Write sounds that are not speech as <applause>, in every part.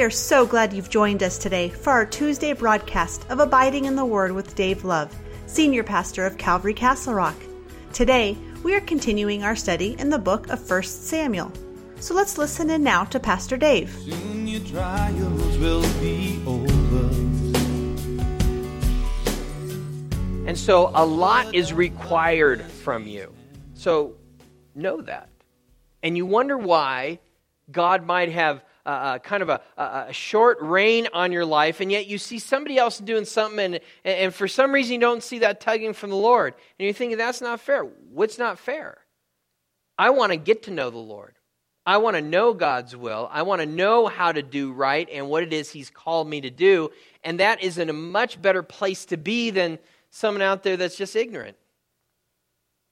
We are so glad you've joined us today for our Tuesday broadcast of Abiding in the Word with Dave Love, Senior Pastor of Calvary Castle Rock. Today, we are continuing our study in the book of 1 Samuel. So let's listen in now to Pastor Dave. Soon your trials will be over. And so a lot is required from you. So know that. And you wonder why God might have uh, kind of a, a, short reign on your life, and yet you see somebody else doing something, and, and for some reason you don't see that tugging from the Lord. And you're thinking, that's not fair. What's not fair? I want to get to know the Lord. I want to know God's will. I want to know how to do right and what it is He's called me to do. And that is in a much better place to be than someone out there that's just ignorant.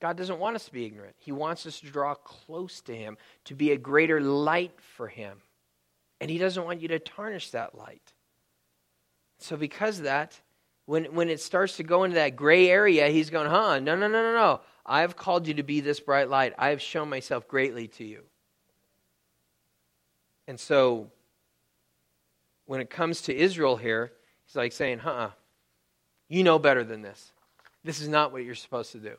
God doesn't want us to be ignorant. He wants us to draw close to Him, to be a greater light for Him. And He doesn't want you to tarnish that light. So, because of that, when, when it starts to go into that gray area, He's going, huh, no, no, no, no, no. I have called you to be this bright light. I have shown myself greatly to you. And so, when it comes to Israel here, He's like saying, huh, you know better than this. This is not what you're supposed to do.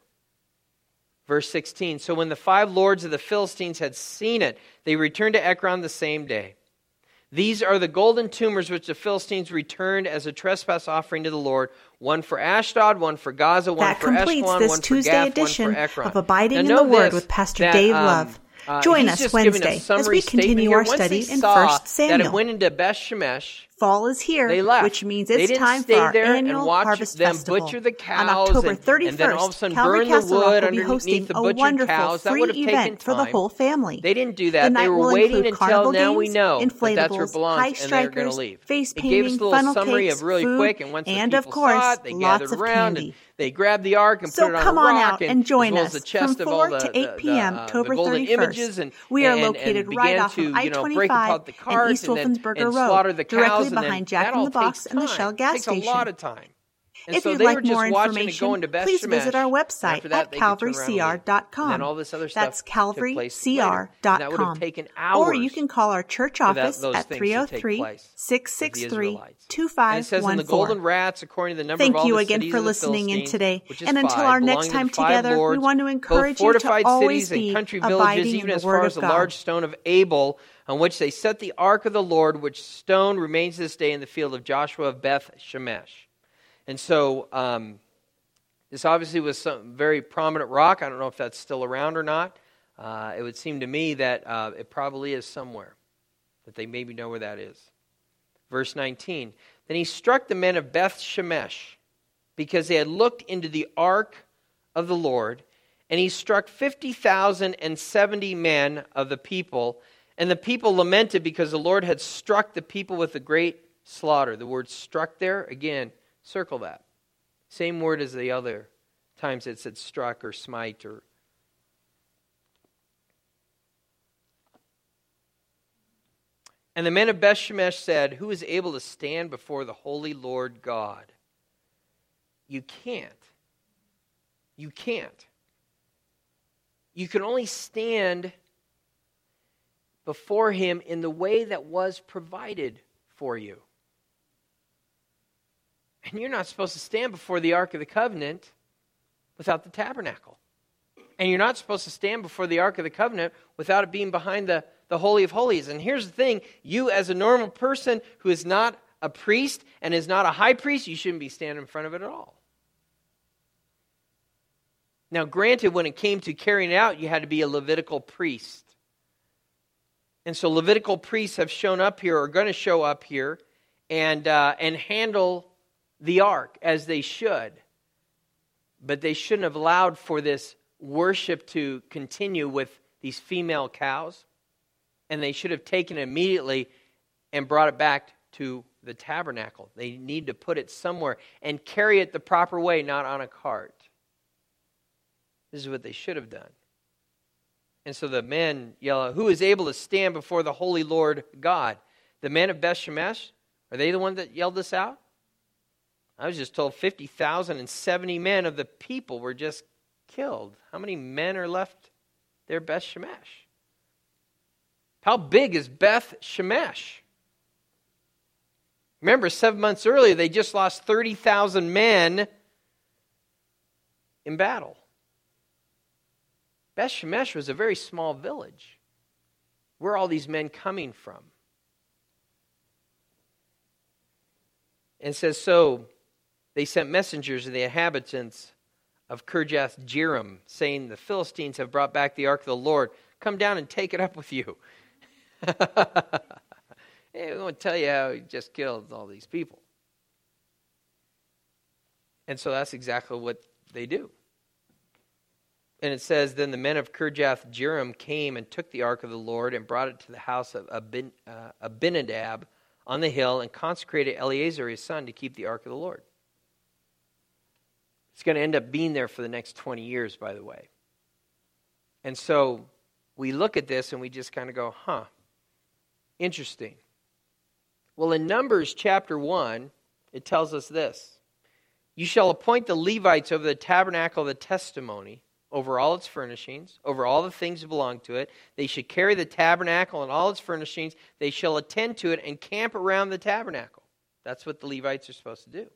Verse 16 So when the five lords of the Philistines had seen it, they returned to Ekron the same day. These are the golden tumors which the Philistines returned as a trespass offering to the Lord one for Ashdod, one for Gaza, one that for completes Eshkelon, this one Tuesday for Gath, edition one for Ekron. of Abiding now, in the Word with Pastor that, Dave um, Love. uh, Join us just giving a Wednesday as we continue our study in saw 1 That it went into Beth Shemesh, Fall is here, they left. which means it's time for our there annual and watch Harvest them Festival. butcher the cows On October 31st, and then all of a sudden Calvary burn the Castle Rock wood will be hosting the a wonderful cows. Free would have taken event for the whole family. They didn't do The that. night They were will waiting include until carnival now we know that that's where it inflatables, belongs, high and they're going to strikers, leave. face It gave us a painting, little funnel summary cakes, of really food, quick, and once and the of course, it, they lots gathered of around candy. and they grabbed the ark and So put it on come a on out and, and join us the from of 4 the, to 8 p.m. the, uh, October 31st. and We are and, located and right off of you I-25 apart the and East and, Wolfensberger and Road, the directly and behind Jack in the Box and the. Shell gas takes station. a lot of time. And if so you'd they like were more information, please visit our website that, at they could turn around and leave. calvarycr.com. All this other stuff That's took place later. calvarycr.com. That would have taken hours Or you can call our church for that- office at things 303 place with the 663 Israelites. And it says, and the golden 2514. rats, according to the number of Thank all you the again for listening in today. And until five, our next time together, we want to encourage you to always be country villages, abiding in the Word of God. On which they set the ark of the Lord, which stone remains this day in the field of Joshua of Beth Shemesh. And so, um, this obviously was some very prominent rock. I don't know if that's still around or not. Uh, it would seem to me that uh, it probably is somewhere, that they maybe know where that is. Verse 19 Then he struck the men of Beth Shemesh because they had looked into the ark of the Lord, and he struck 50,070 men of the people. And the people lamented because the Lord had struck the people with a great slaughter. The word struck there, again, circle that. Same word as the other times it said struck or smite or. And the men of Bethshemesh said, Who is able to stand before the holy Lord God? You can't. You can't. You can only stand before him in the way that was provided for you. And you're not supposed to stand before the Ark of the Covenant without the tabernacle. And you're not supposed to stand before the Ark of the Covenant without it being behind the, the Holy of Holies. And here's the thing you, as a normal person who is not a priest and is not a high priest, you shouldn't be standing in front of it at all. Now, granted, when it came to carrying it out, you had to be a Levitical priest. And so Levitical priests have shown up here, or are going to show up here, and, uh, and handle the ark as they should. But they shouldn't have allowed for this worship to continue with these female cows. And they should have taken it immediately and brought it back to the tabernacle. They need to put it somewhere and carry it the proper way, not on a cart. This is what they should have done. And so the men yell out, Who is able to stand before the holy Lord God? The men of Beth Shemesh? Are they the ones that yelled this out? I was just told 50,070 men of the people were just killed. How many men are left there, Beth Shemesh? How big is Beth Shemesh? Remember, seven months earlier, they just lost 30,000 men in battle. Beth Shemesh was a very small village. Where are all these men coming from? And says, So they sent messengers to the inhabitants of Kirjath Jearim, saying, The Philistines have brought back the ark of the Lord. Come down and take it up with you. <laughs> hey, we won't tell you how he just killed all these people. And so that's exactly what they do. And it says, Then the men of Kirjath Jearim came and took the ark of the Lord and brought it to the house of Abin, uh, Abinadab on the hill and consecrated Eleazar his son to keep the ark of the Lord. It's going to end up being there for the next 20 years, by the way. And so we look at this and we just kind of go, huh, interesting. Well, in Numbers chapter 1, it tells us this You shall appoint the Levites over the tabernacle of the testimony over all its furnishings, over all the things that belong to it. They should carry the tabernacle and all its furnishings. They shall attend to it and camp around the tabernacle. That's what the Levites are supposed to do.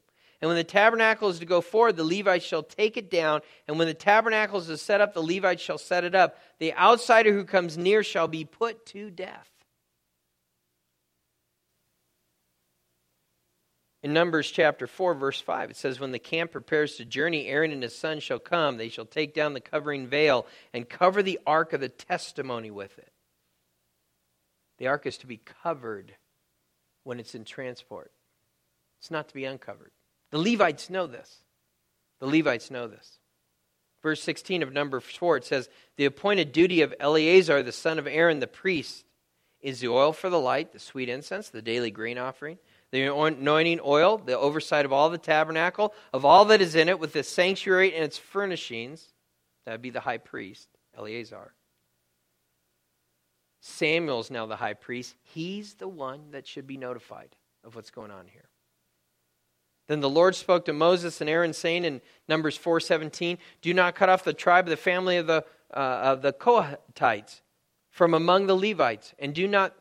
And when the tabernacle is to go forward, the Levites shall take it down. And when the tabernacle is to set up, the Levites shall set it up. The outsider who comes near shall be put to death. In Numbers chapter 4, verse 5, it says, When the camp prepares to journey, Aaron and his son shall come. They shall take down the covering veil and cover the ark of the testimony with it. The ark is to be covered when it's in transport, it's not to be uncovered. The Levites know this. The Levites know this. Verse 16 of number 4, it says, The appointed duty of Eleazar, the son of Aaron, the priest, is the oil for the light, the sweet incense, the daily grain offering the anointing oil, the oversight of all the tabernacle, of all that is in it, with the sanctuary and its furnishings. That would be the high priest, Eleazar. Samuel's now the high priest. He's the one that should be notified of what's going on here. Then the Lord spoke to Moses and Aaron, saying in Numbers 4:17, "Do not cut off the tribe of the family of the uh, of the Kohathites from among the Levites, and do not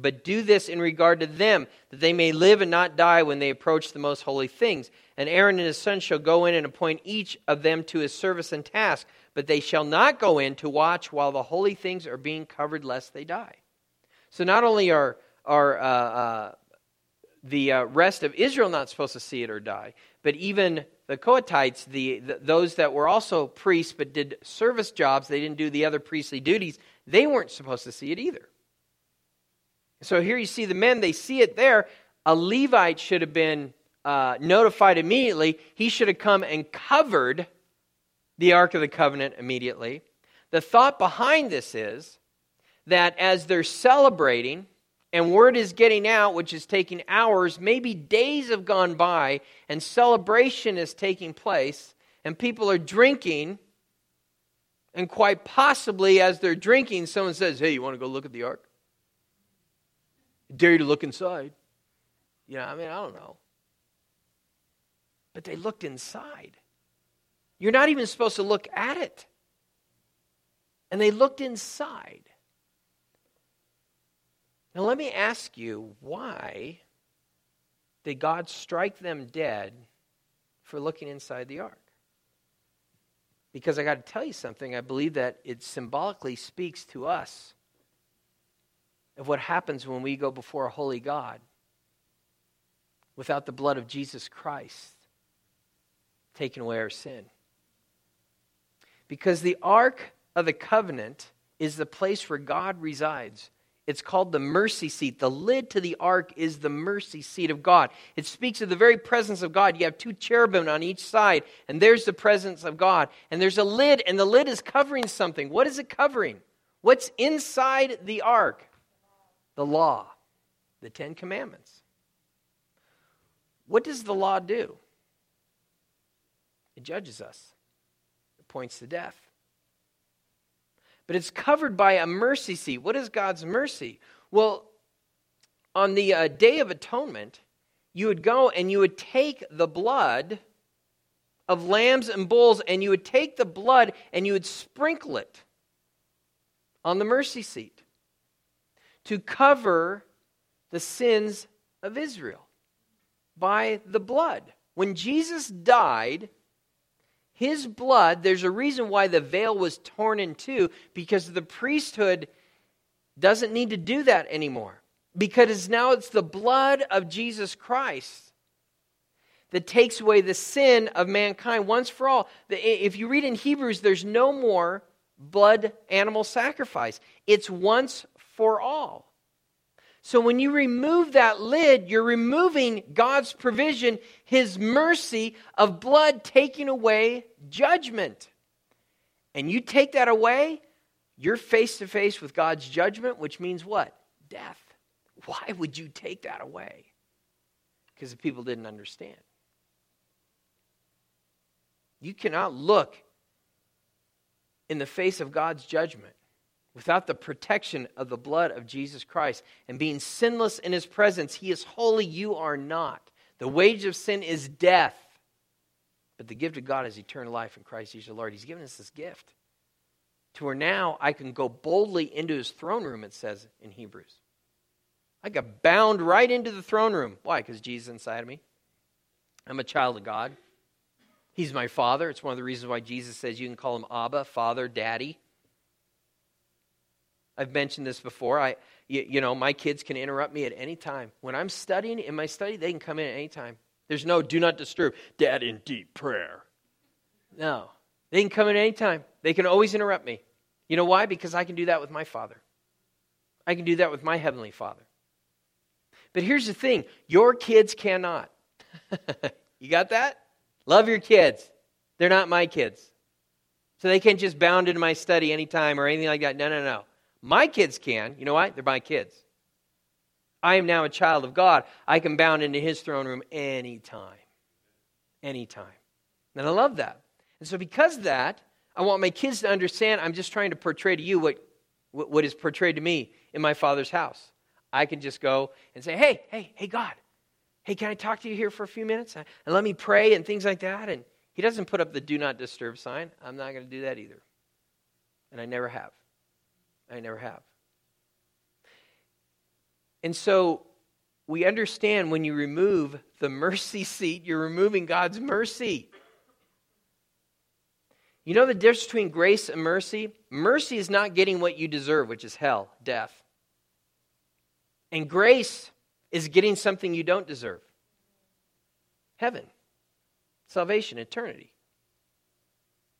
but do this in regard to them, that they may live and not die when they approach the most holy things. And Aaron and his sons shall go in and appoint each of them to his service and task, but they shall not go in to watch while the holy things are being covered, lest they die. So not only are, are uh, uh, the uh, rest of Israel not supposed to see it or die, but even the Kohathites, the, the, those that were also priests but did service jobs, they didn't do the other priestly duties, they weren't supposed to see it either. So here you see the men, they see it there. A Levite should have been uh, notified immediately. He should have come and covered the Ark of the Covenant immediately. The thought behind this is that as they're celebrating, and word is getting out, which is taking hours, maybe days have gone by, and celebration is taking place, and people are drinking. And quite possibly, as they're drinking, someone says, Hey, you want to go look at the ark? Dare you to look inside. You know, I mean, I don't know. But they looked inside. You're not even supposed to look at it. And they looked inside. Now, let me ask you why did God strike them dead for looking inside the ark? Because I got to tell you something, I believe that it symbolically speaks to us of what happens when we go before a holy God without the blood of Jesus Christ taking away our sin. Because the Ark of the Covenant is the place where God resides. It's called the mercy seat. The lid to the ark is the mercy seat of God. It speaks of the very presence of God. You have two cherubim on each side, and there's the presence of God. And there's a lid, and the lid is covering something. What is it covering? What's inside the ark? The law, the Ten Commandments. What does the law do? It judges us, it points to death. But it's covered by a mercy seat. What is God's mercy? Well, on the uh, Day of Atonement, you would go and you would take the blood of lambs and bulls, and you would take the blood and you would sprinkle it on the mercy seat to cover the sins of Israel. by the blood. When Jesus died, his blood, there's a reason why the veil was torn in two, because the priesthood doesn't need to do that anymore. Because now it's the blood of Jesus Christ that takes away the sin of mankind once for all. If you read in Hebrews, there's no more blood animal sacrifice, it's once for all. So when you remove that lid, you're removing God's provision, His mercy of blood taking away judgment. And you take that away, you're face to face with God's judgment, which means what? Death. Why would you take that away? Because the people didn't understand. You cannot look in the face of God's judgment without the protection of the blood of Jesus Christ and being sinless in his presence. He is holy, you are not. The wage of sin is death, but the gift of God is eternal life in Christ Jesus the Lord. He's given us this gift to where now I can go boldly into his throne room, it says in Hebrews. I got bound right into the throne room. Why? Because Jesus inside of me. I'm a child of God. He's my father. It's one of the reasons why Jesus says you can call him Abba, Father, Daddy. I've mentioned this before. I, you, you, know, my kids can interrupt me at any time. When I'm studying in my study, they can come in at any time. There's no do not disturb. Dad in deep prayer. No, they can come in at any time. They can always interrupt me. You know why? Because I can do that with my Father. I can do that with my Heavenly Father. But here's the thing your kids cannot. <laughs> you got that? Love your kids. They're not my kids. So they can't just bound into my study anytime or anything like that. No, no, no. My kids can. You know what? They're my kids. I am now a child of God. I can bound into his throne room anytime. Anytime. And I love that. And so, because of that, I want my kids to understand I'm just trying to portray to you what, what is portrayed to me in my father's house. I can just go and say, hey, hey, hey, God, hey, can I talk to you here for a few minutes? And let me pray and things like that. And he doesn't put up the do not disturb sign. I'm not going to do that either. And I never have. I never have. And so we understand when you remove the mercy <laughs> seat, you're removing God's mercy. You know the difference between grace and mercy? Mercy is not getting what you deserve, which is hell, death. And grace is getting something you don't deserve heaven, salvation, eternity.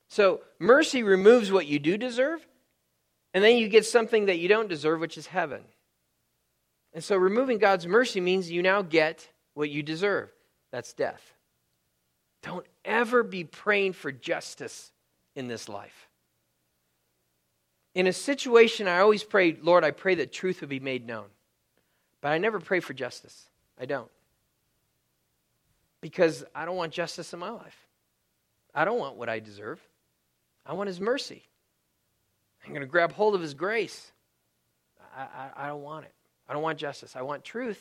So mercy removes what you do deserve, and then you get something that you don't deserve, which is heaven. And so removing God's mercy means you now get what you deserve that's death. Don't ever be praying for justice in this life. In a situation, I always pray, Lord, I pray that truth would be made known. But I never pray for justice. I don't. Because I don't want justice in my life. I don't want what I deserve. I want His mercy. I'm going to grab hold of His grace. I, I, I, don't want it. I don't want justice. I want truth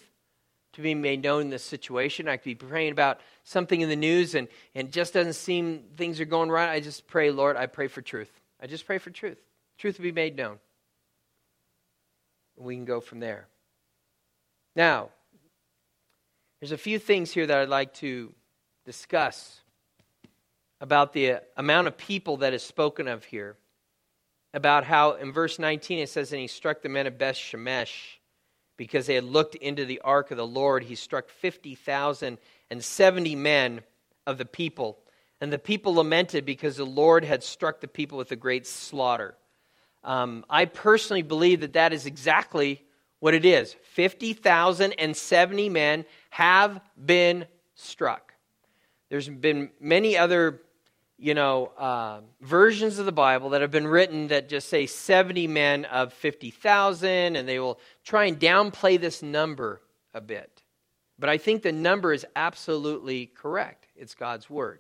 to be made known in this situation. I could be praying about something in the news and, and just doesn't seem things are going right. I just pray, Lord, I pray for truth. I just pray for truth. Truth to be made known. We can go from there. Now, there's a few things here that I'd like to discuss about the amount of people that is spoken of here about how in verse 19 it says, And he struck the men of Beth Shemesh because they had looked into the ark of the Lord. He struck 50,000 and 70 men of the people. And the people lamented because the Lord had struck the people with a great slaughter. Um, I personally believe that that is exactly what it is 50,070 men have been struck. There's been many other you know, uh, versions of the Bible that have been written that just say 70 men of 50,000, and they will try and downplay this number a bit. But I think the number is absolutely correct. It's God's word.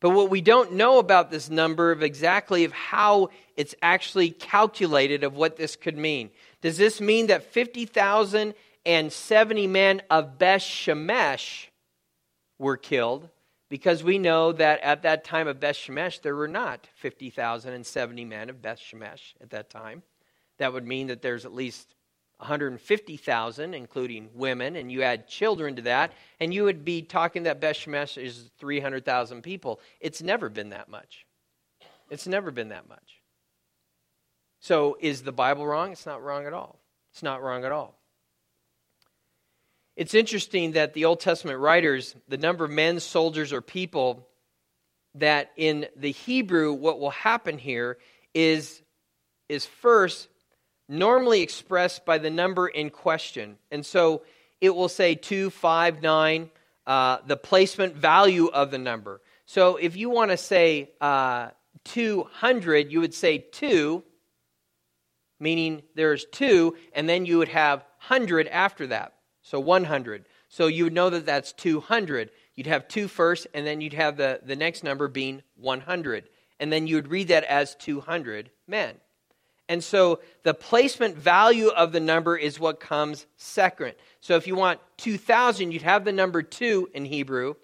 But what we don't know about this number of exactly of how it's actually calculated of what this could mean. Does this mean that 50,070 men of Beth Shemesh were killed? Because we know that at that time of Beth Shemesh, there were not 50,070 men of Beth Shemesh at that time. That would mean that there's at least 150,000, including women, and you add children to that, and you would be talking that Beth Shemesh is 300,000 people. It's never been that much. It's never been that much. So is the Bible wrong? It's not wrong at all. It's not wrong at all. It's interesting that the Old Testament writers, the number of men, soldiers, or people, that in the Hebrew, what will happen here is, is first normally expressed by the number in question. And so it will say 2, 5, 9, uh, the placement value of the number. So if you want to say uh, 200, you would say 2, meaning there's 2, and then you would have 100 after that. So 100. So you would know that that's 200. You'd have 2 first, and then you'd have the, the next number being 100. And then you would read that as 200 men. And so the placement value of the number is what comes second. So if you want 2,000, you'd have the number 2 in Hebrew,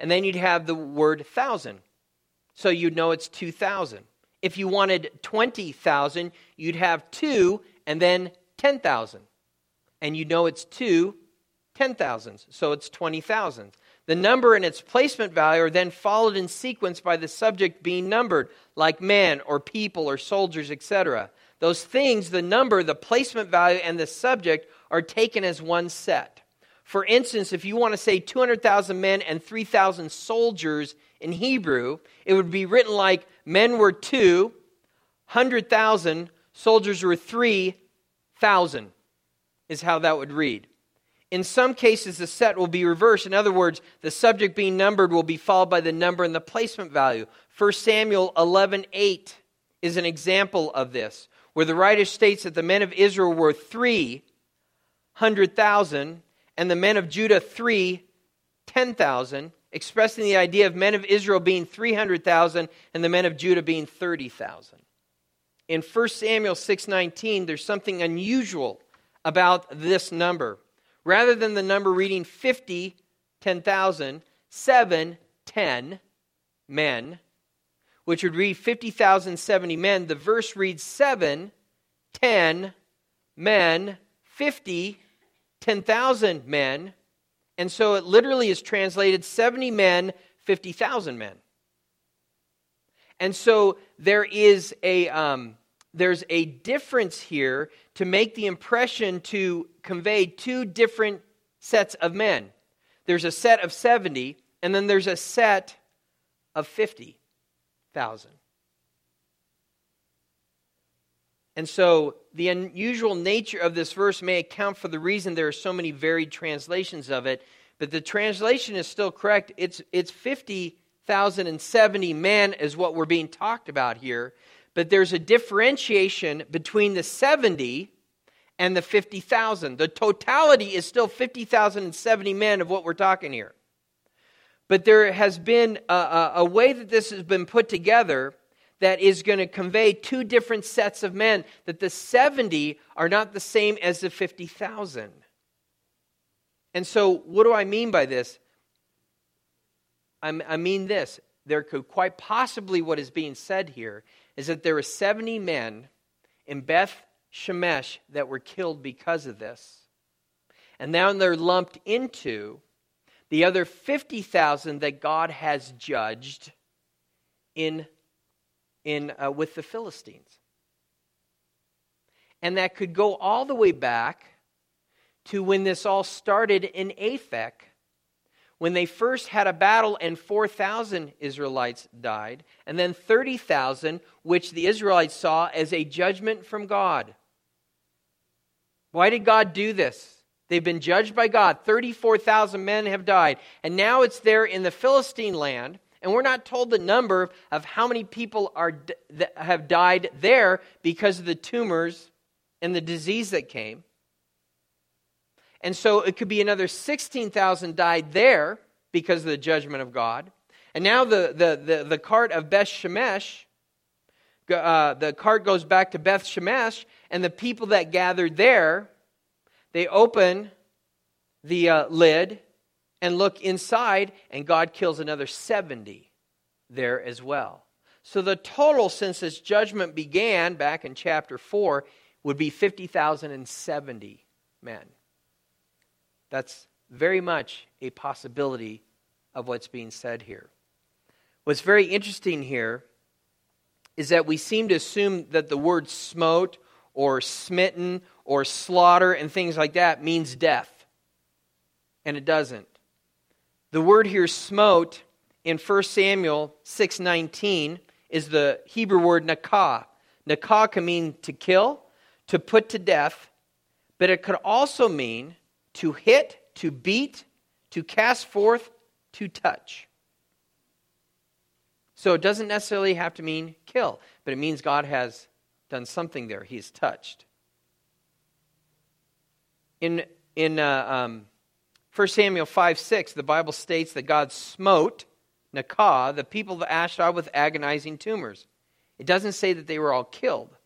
and then you'd have the word thousand. So you'd know it's 2,000. If you wanted 20,000, you'd have 2 and then 10,000. And you know it's 2 10,000s. So it's 20,000. The number and its placement value are then followed in sequence by the subject being numbered, like men or people or soldiers, etc. Those things, the number, the placement value, and the subject are taken as one set. For instance, if you want to say 200,000 men and 3,000 soldiers in Hebrew, it would be written like men were two, 100,000, soldiers were 3,000, is how that would read. In some cases, the set will be reversed. In other words, the subject being numbered will be followed by the number and the placement value. 1 Samuel 11 8 is an example of this where the writer states that the men of Israel were 300,000 and the men of Judah 3, 10,000, expressing the idea of men of Israel being 300,000 and the men of Judah being 30,000. In 1 Samuel 6:19, there's something unusual about this number. Rather than the number reading 50, 10,000, 7, 10 men which would read 50,070 men, the verse reads 7, 10 men, 50, 10,000 men. And so it literally is translated 70 men, 50,000 men. And so there is a, um, there's a difference here to make the impression to convey two different sets of men. There's a set of 70, and then there's a set of 50 thousand. And so the unusual nature of this verse may account for the reason there are so many varied translations of it, but the translation is still correct. It's, it's 50,070 men, is what we're being talked about here, but there's a differentiation between the 70 and the 50,000. The totality is still 50,070 men of what we're talking here. But there has been a, a, a way that this has been put together that is going to convey two different sets of men, that the 70 are not the same as the 50,000. And so, what do I mean by this? I mean this. There could quite possibly, what is being said here, is that there were 70 men in Beth Shemesh that were killed because of this. And now they're lumped into the other 50,000 that God has judged in, in, uh, with the Philistines. And that could go all the way back to when this all started in Aphek, when they first had a battle and 4,000 Israelites died, and then 30,000, which the Israelites saw as a judgment from God. Why did God do this? They've been judged by God. 34,000 men have died. And now it's there in the Philistine land. And we're not told the number of how many people are, have died there because of the tumors and the disease that came. And so it could be another 16,000 died there because of the judgment of God. And now the, the, the, the cart of Beth Shemesh, uh, the cart goes back to Beth Shemesh, and the people that gathered there they open the uh, lid and look inside, and God kills another 70 there as well. So the total, since this judgment began back in chapter 4, would be 50,070 men. That's very much a possibility of what's being said here. What's very interesting here is that we seem to assume that the word smote or smitten or slaughter and things like that means death. And it doesn't. The word here smote in 1 Samuel 6:19 is the Hebrew word nakah. Nakah can mean to kill, to put to death, but it could also mean to hit, to beat, to cast forth, to touch. So it doesn't necessarily have to mean kill, but it means God has done something there. He's touched. In, in uh, um, 1 Samuel 5 6, the Bible states that God smote Nakah, the people of Ashdod, with agonizing tumors. It doesn't say that they were all killed,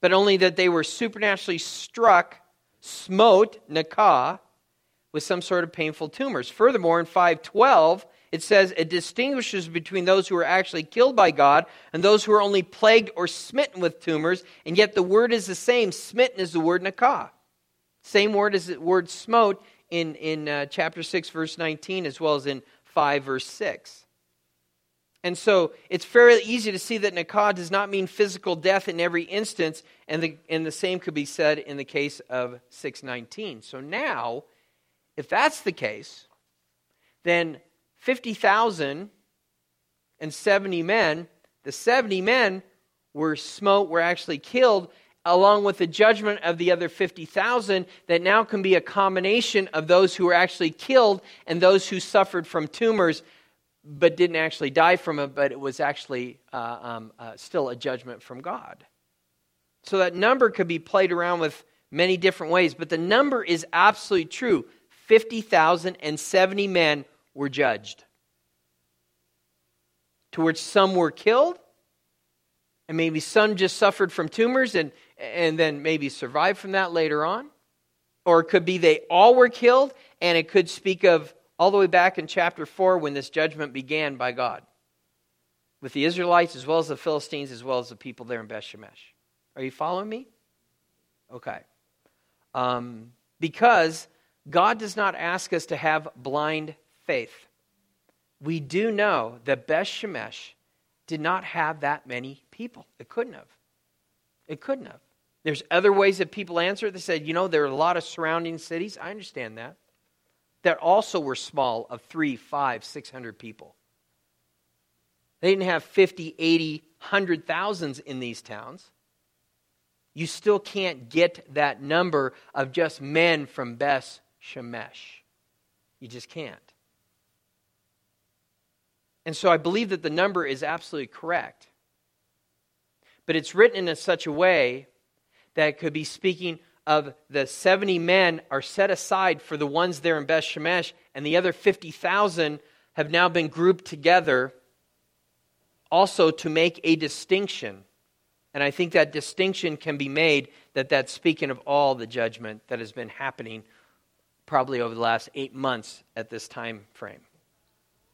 but only that they were supernaturally struck, smote Nakah, with some sort of painful tumors. Furthermore, in 512, it says it distinguishes between those who are actually killed by God and those who are only plagued or smitten with tumors, and yet the word is the same. Smitten is the word nakah. Same word as the word smote in, in uh, chapter 6, verse 19, as well as in 5, verse 6. And so it's fairly easy to see that nakah does not mean physical death in every instance, and the, and the same could be said in the case of 619. So now, if that's the case, then 50,070 men, the 70 men were smote, were actually killed, along with the judgment of the other 50,000 that now can be a combination of those who were actually killed and those who suffered from tumors but didn't actually die from it, but it was actually uh, um, uh, still a judgment from God. So that number could be played around with many different ways, but the number is absolutely true 50,070 men were judged. To which some were killed, and maybe some just suffered from tumors and, and then maybe survived from that later on. Or it could be they all were killed, and it could speak of all the way back in chapter 4 when this judgment began by God with the Israelites as well as the Philistines as well as the people there in Beth Shemesh. Are you following me? Okay. Um, because God does not ask us to have blind faith. We do know that Beth Shemesh did not have that many people. It couldn't have. It couldn't have. There's other ways that people answer it. They said, you know, there are a lot of surrounding cities. I understand that. That also were small, of three, five, six hundred people. They didn't have 50, 80, 100 thousands in these towns. You still can't get that number of just men from Beth Shemesh. You just can't. And so I believe that the number is absolutely correct. But it's written in such a way that it could be speaking of the 70 men are set aside for the ones there in Beth Shemesh, and the other 50,000 have now been grouped together also to make a distinction. And I think that distinction can be made that that's speaking of all the judgment that has been happening probably over the last eight months at this time frame.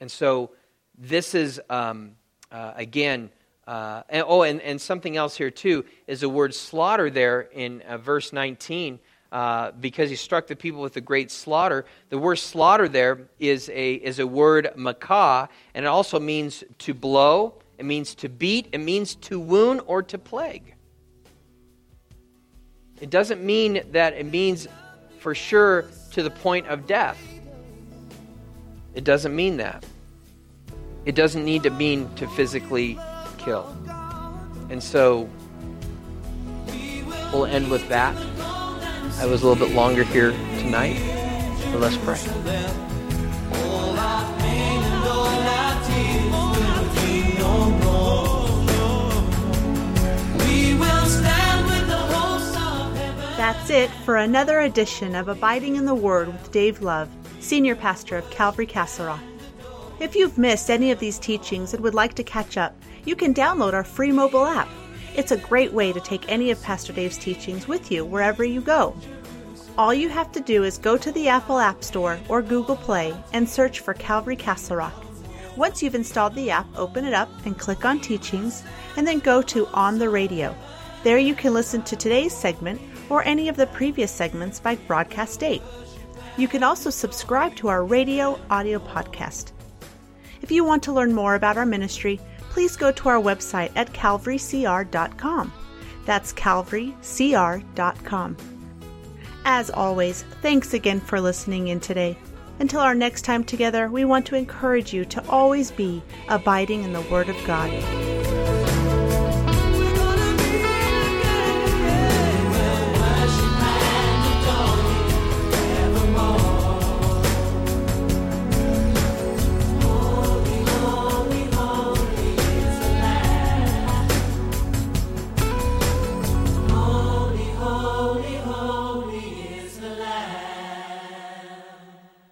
And so this is, um, uh, again, uh, and, oh, and, and something else here too is the word slaughter there in uh, verse 19. Uh, because he struck the people with a great slaughter. The word slaughter there is a, is a word makah, and it also means to blow, it means to beat, it means to wound or to plague. It doesn't mean that it means for sure to the point of death. It doesn't mean that. It doesn't need to mean to physically kill. And so we'll end with that. I was a little bit longer here tonight, but let's pray. That's it for another edition of Abiding in the Word with Dave Love, Senior Pastor of Calvary Castle Rock. If you've missed any of these teachings and would like to catch up, you can download our free mobile app. It's a great way to take any of Pastor Dave's teachings with you wherever you go. All you have to do is go to the Apple App Store or Google Play and search for Calvary Castle Rock. Once you've installed the app, open it up and click on Teachings, and then go to On the Radio. There you can listen to today's segment or any of the previous segments by broadcast date. You can also subscribe to our radio audio podcast. If you want to learn more about our ministry, please go to our website at calvarycr.com. That's calvarycr.com. As always, thanks again for listening in today. Until our next time together, we want to encourage you to always be abiding in the Word of God.